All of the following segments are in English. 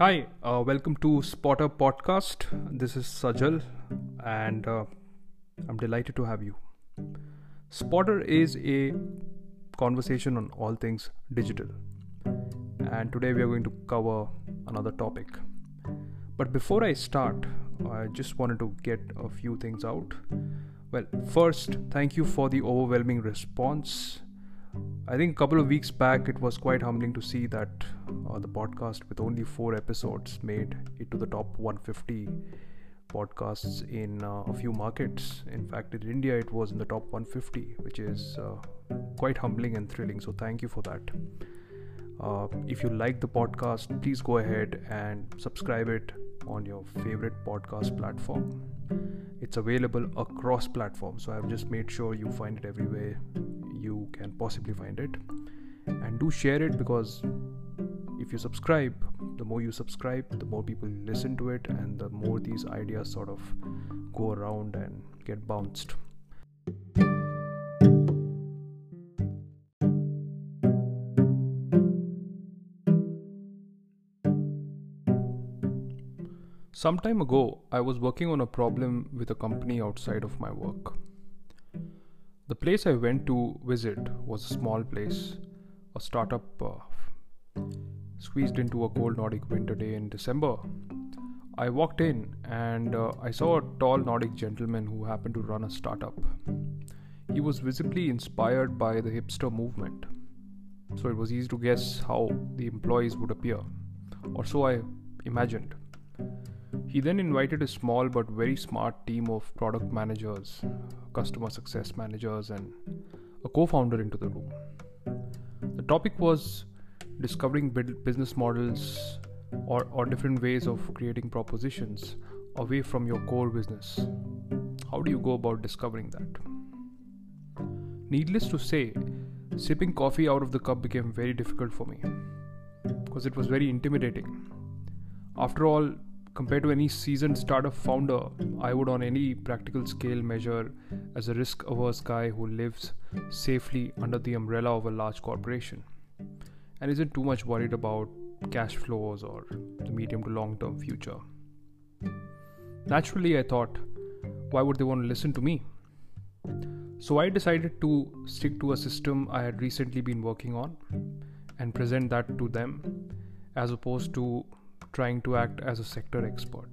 Hi, uh, welcome to Spotter Podcast. This is Sajal, and uh, I'm delighted to have you. Spotter is a conversation on all things digital, and today we are going to cover another topic. But before I start, I just wanted to get a few things out. Well, first, thank you for the overwhelming response I think a couple of weeks back, it was quite humbling to see that uh, the podcast, with only four episodes, made it to the top 150 podcasts in uh, a few markets. In fact, in India, it was in the top 150, which is uh, quite humbling and thrilling. So, thank you for that. Uh, if you like the podcast, please go ahead and subscribe it on your favorite podcast platform. It's available across platforms, so I've just made sure you find it everywhere you can possibly find it and do share it because if you subscribe the more you subscribe the more people listen to it and the more these ideas sort of go around and get bounced Some time ago, I was working on a problem with a company outside of my work. The place I went to visit was a small place, a startup uh, squeezed into a cold Nordic winter day in December. I walked in and uh, I saw a tall Nordic gentleman who happened to run a startup. He was visibly inspired by the hipster movement, so it was easy to guess how the employees would appear, or so I imagined. He then invited a small but very smart team of product managers, customer success managers, and a co founder into the room. The topic was discovering business models or, or different ways of creating propositions away from your core business. How do you go about discovering that? Needless to say, sipping coffee out of the cup became very difficult for me because it was very intimidating. After all, compared to any seasoned startup founder, I would on any practical scale measure as a risk averse guy who lives safely under the umbrella of a large corporation and isn't too much worried about cash flows or the medium to long term future. Naturally, I thought, why would they want to listen to me? So I decided to stick to a system I had recently been working on and present that to them as opposed to trying to act as a sector expert.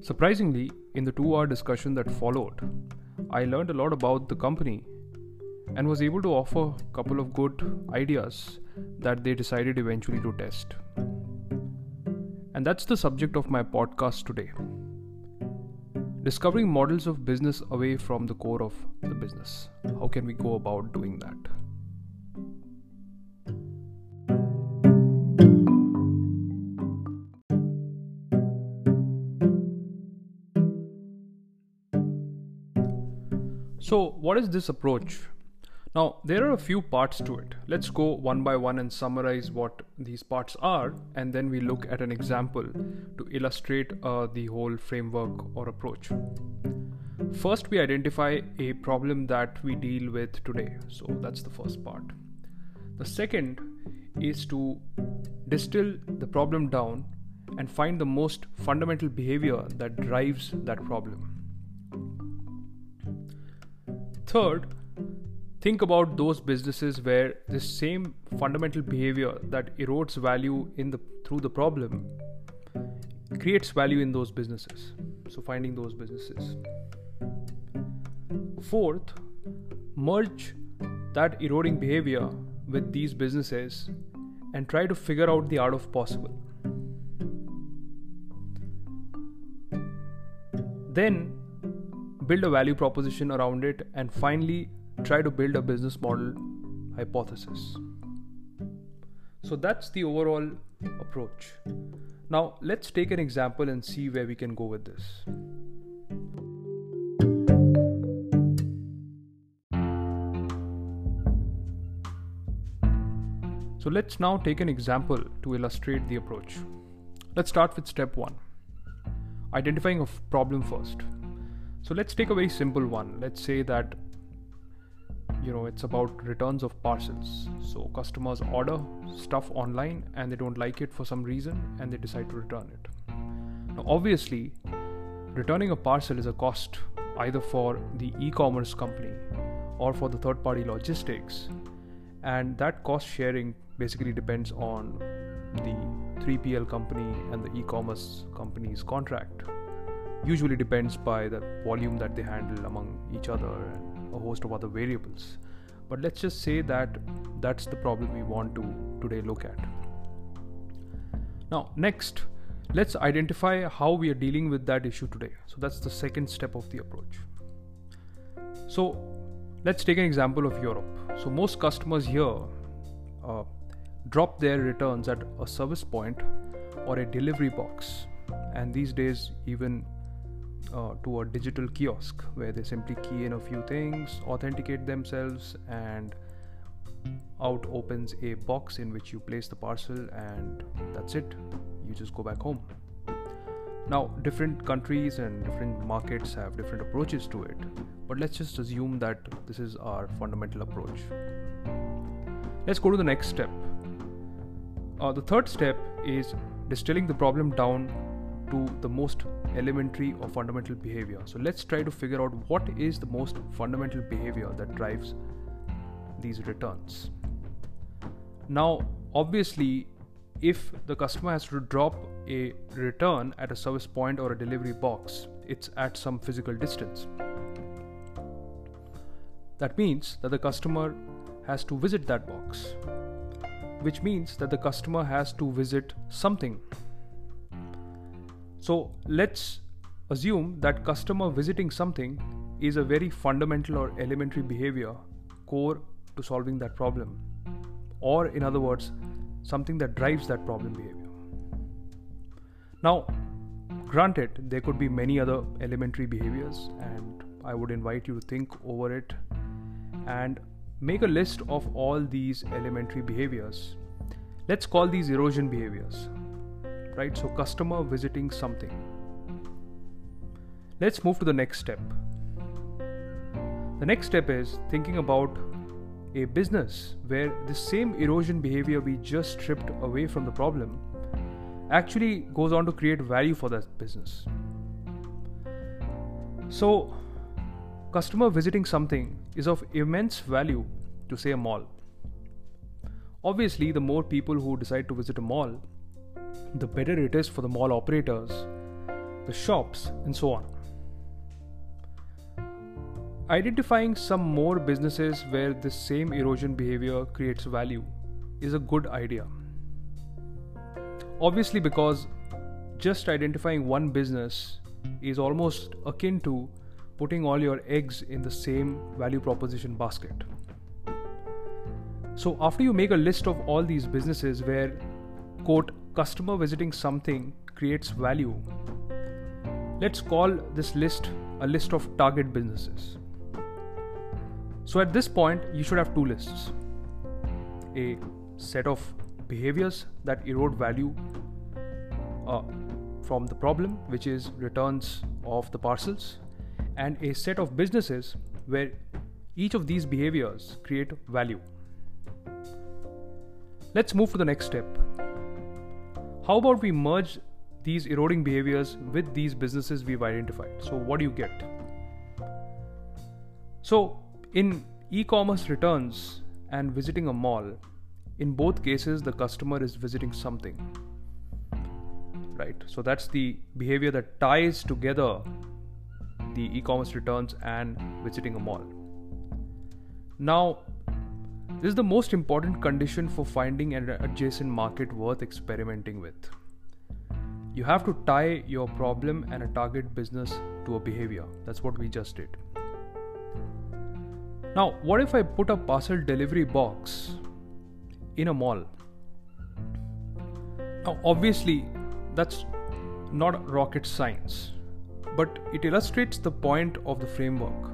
Surprisingly, in the two hour discussion that followed, I learned a lot about the company and was able to offer a couple of good ideas that they decided eventually to test. And that's the subject of my podcast today discovering models of business away from the core of the business. How can we go about doing that? So, what is this approach? Now, there are a few parts to it. Let's go one by one and summarize what these parts are, and then we look at an example to illustrate uh, the whole framework or approach. First, we identify a problem that we deal with today. So, that's the first part. The second is to distill the problem down and find the most fundamental behavior that drives that problem. Third, think about those businesses where the same fundamental behavior that erodes value in the through the problem creates value in those businesses. So finding those businesses. Fourth, merge that eroding behavior with these businesses and try to figure out the art of possible. Then build a value proposition around it, and finally, try to build a business model hypothesis. So that's the overall approach. Now, let's take an example and see where we can go with this. So let's now take an example to illustrate the approach. Let's start with step one identifying a problem first. So let's take a very simple one. Let's say that you know it's about returns of parcels. So customers order stuff online and they don't like it for some reason and they decide to return it. Now obviously returning a parcel is a cost either for the e-commerce company or for the third party logistics. And that cost sharing basically depends on the 3PL company and the e-commerce company's contract usually depends by the volume that they handle among each other and a host of other variables. But let's just say that that's the problem we want to today look at. Now next let's identify how we are dealing with that issue today. So that's the second step of the approach. So let's take an example of europe. So most customers here uh, drop their returns at a service point or a delivery box. And these days even uh, to a digital kiosk where they simply key in a few things, authenticate themselves, and out opens a box in which you place the parcel, and that's it. You just go back home. Now, different countries and different markets have different approaches to it, but let's just assume that this is our fundamental approach. Let's go to the next step. Uh, the third step is distilling the problem down to the most elementary or fundamental behavior. So let's try to figure out what is the most fundamental behavior that drives these returns. Now, obviously, if the customer has to drop a return at a service point or a delivery box, it's at some physical distance. That means that the customer has to visit that box, which means that the customer has to visit something so let's assume that customer visiting something is a very fundamental or elementary behavior core to solving that problem. Or, in other words, something that drives that problem behavior. Now, granted, there could be many other elementary behaviors, and I would invite you to think over it and make a list of all these elementary behaviors. Let's call these erosion behaviors right? So, customer visiting something. Let's move to the next step. The next step is thinking about a business where the same erosion behavior we just stripped away from the problem actually goes on to create value for that business. So, customer visiting something is of immense value to, say, a mall. Obviously, the more people who decide to visit a mall, the better it is for the mall operators, the shops, and so on. Identifying some more businesses where this same erosion behavior creates value is a good idea. Obviously, because just identifying one business is almost akin to putting all your eggs in the same value proposition basket. So, after you make a list of all these businesses where, quote, customer visiting something creates value. Let's call this list a list of target businesses. So at this point, you should have two lists a set of behaviors that erode value uh, from the problem, which is returns of the parcels, and a set of businesses where each of these behaviors create value. Let's move to the next step how about we merge these eroding behaviors with these businesses we've identified? So, what do you get? So, in e commerce returns and visiting a mall, in both cases, the customer is visiting something. Right? So, that's the behavior that ties together the e commerce returns and visiting a mall. Now, this is the most important condition for finding an adjacent market worth experimenting with. You have to tie your problem and a target business to a behavior. That's what we just did. Now, what if I put a parcel delivery box in a mall? Now, obviously, that's not rocket science, but it illustrates the point of the framework.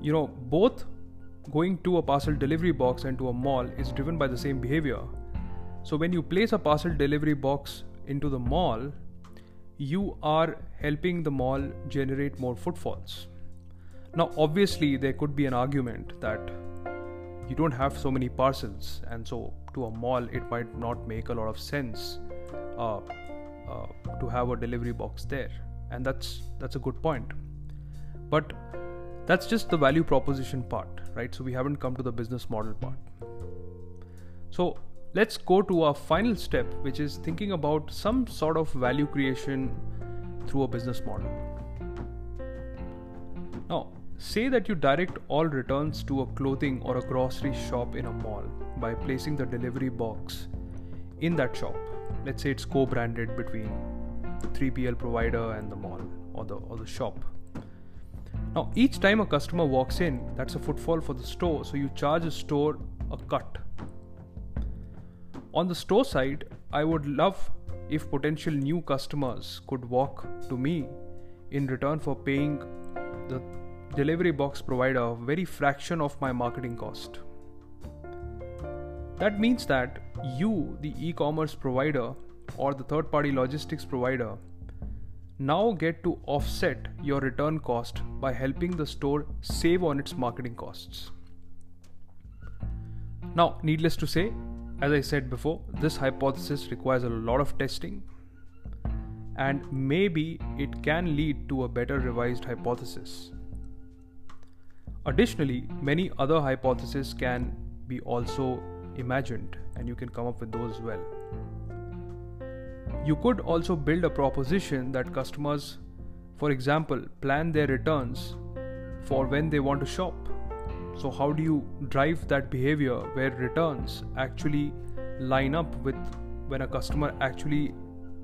You know, both going to a parcel delivery box and to a mall is driven by the same behavior. So when you place a parcel delivery box into the mall, you are helping the mall generate more footfalls. Now, obviously, there could be an argument that you don't have so many parcels, and so to a mall, it might not make a lot of sense uh, uh, to have a delivery box there, and that's that's a good point. But that's just the value proposition part, right? So we haven't come to the business model part. So let's go to our final step, which is thinking about some sort of value creation through a business model. Now, say that you direct all returns to a clothing or a grocery shop in a mall by placing the delivery box in that shop. Let's say it's co-branded between the 3PL provider and the mall or the or the shop. Now, each time a customer walks in, that's a footfall for the store, so you charge a store a cut. On the store side, I would love if potential new customers could walk to me in return for paying the delivery box provider a very fraction of my marketing cost. That means that you, the e commerce provider or the third party logistics provider, now get to offset your return cost by helping the store save on its marketing costs. Now, needless to say, as I said before, this hypothesis requires a lot of testing and maybe it can lead to a better revised hypothesis. Additionally, many other hypotheses can be also imagined and you can come up with those as well. You could also build a proposition that customers, for example, plan their returns for when they want to shop. So, how do you drive that behavior where returns actually line up with when a customer actually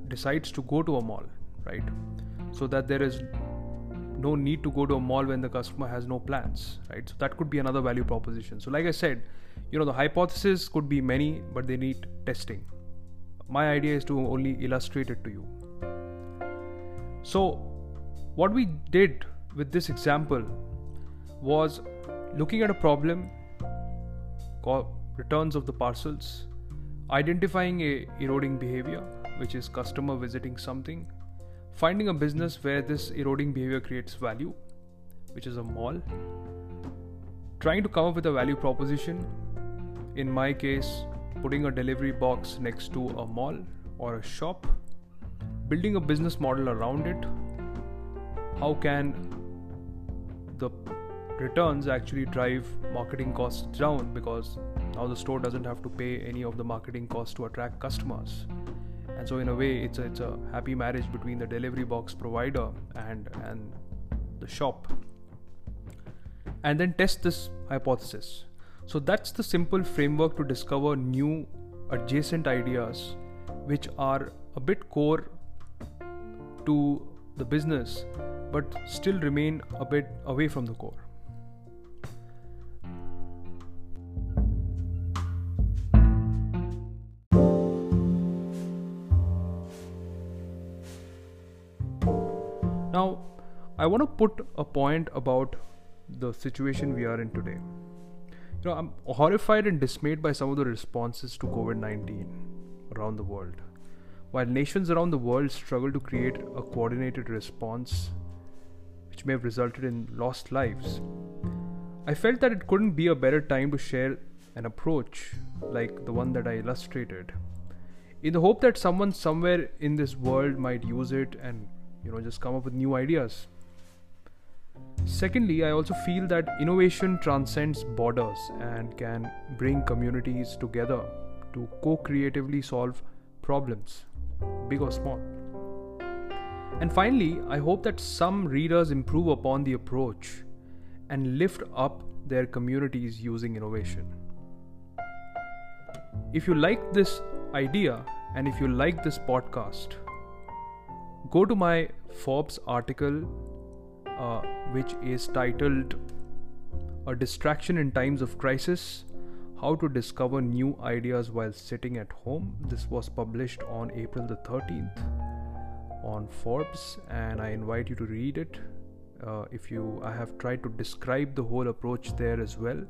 decides to go to a mall, right? So that there is no need to go to a mall when the customer has no plans, right? So that could be another value proposition. So, like I said, you know, the hypothesis could be many, but they need testing my idea is to only illustrate it to you. So, what we did with this example was looking at a problem called returns of the parcels, identifying a eroding behavior, which is customer visiting something, finding a business where this eroding behavior creates value, which is a mall, trying to come up with a value proposition. In my case, putting a delivery box next to a mall or a shop, building a business model around it. How can the returns actually drive marketing costs down? Because now the store doesn't have to pay any of the marketing costs to attract customers. And so in a way it's a, it's a happy marriage between the delivery box provider and and the shop. And then test this hypothesis so that's the simple framework to discover new adjacent ideas which are a bit core to the business but still remain a bit away from the core. Now, I want to put a point about the situation we are in today you know, I'm horrified and dismayed by some of the responses to COVID 19 around the world. While nations around the world struggle to create a coordinated response, which may have resulted in lost lives, I felt that it couldn't be a better time to share an approach like the one that I illustrated, in the hope that someone somewhere in this world might use it and you know just come up with new ideas. Secondly, I also feel that innovation transcends borders and can bring communities together to co creatively solve problems, big or small. And finally, I hope that some readers improve upon the approach and lift up their communities using innovation. If you like this idea and if you like this podcast, go to my Forbes article uh, which is titled A Distraction in Times of Crisis How to Discover New Ideas While Sitting at Home. This was published on April the 13th on Forbes, and I invite you to read it. Uh, if you, I have tried to describe the whole approach there as well